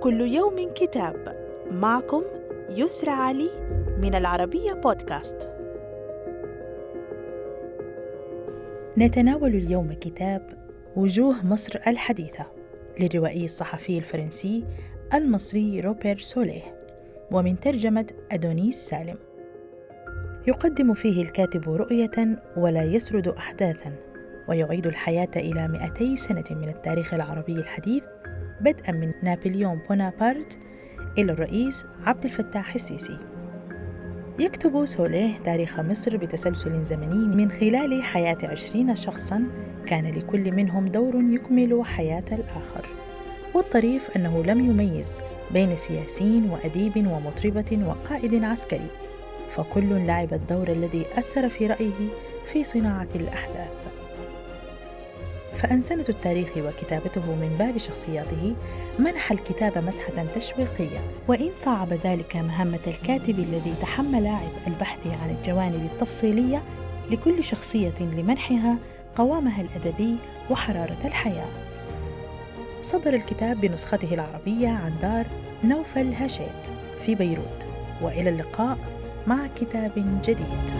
كل يوم كتاب. معكم يسرى علي من العربية بودكاست. نتناول اليوم كتاب وجوه مصر الحديثة للروائي الصحفي الفرنسي المصري روبير سوليه ومن ترجمة أدونيس سالم. يقدم فيه الكاتب رؤية ولا يسرد أحداثا ويعيد الحياة إلى 200 سنة من التاريخ العربي الحديث بدءا من نابليون بونابرت إلى الرئيس عبد الفتاح السيسي. يكتب سوليه تاريخ مصر بتسلسل زمني من خلال حياة عشرين شخصا كان لكل منهم دور يكمل حياة الآخر. والطريف أنه لم يميز بين سياسي وأديب ومطربة وقائد عسكري. فكل لعب الدور الذي أثر في رأيه في صناعة الأحداث. فأنسنة التاريخ وكتابته من باب شخصياته منح الكتاب مسحة تشويقية. وإن صعب ذلك مهمة الكاتب الذي تحمل عبء البحث عن الجوانب التفصيلية لكل شخصية لمنحها قوامها الأدبي وحرارة الحياة. صدر الكتاب بنسخته العربية عن دار نوفل هاشيت في بيروت. وإلى اللقاء مع كتاب جديد.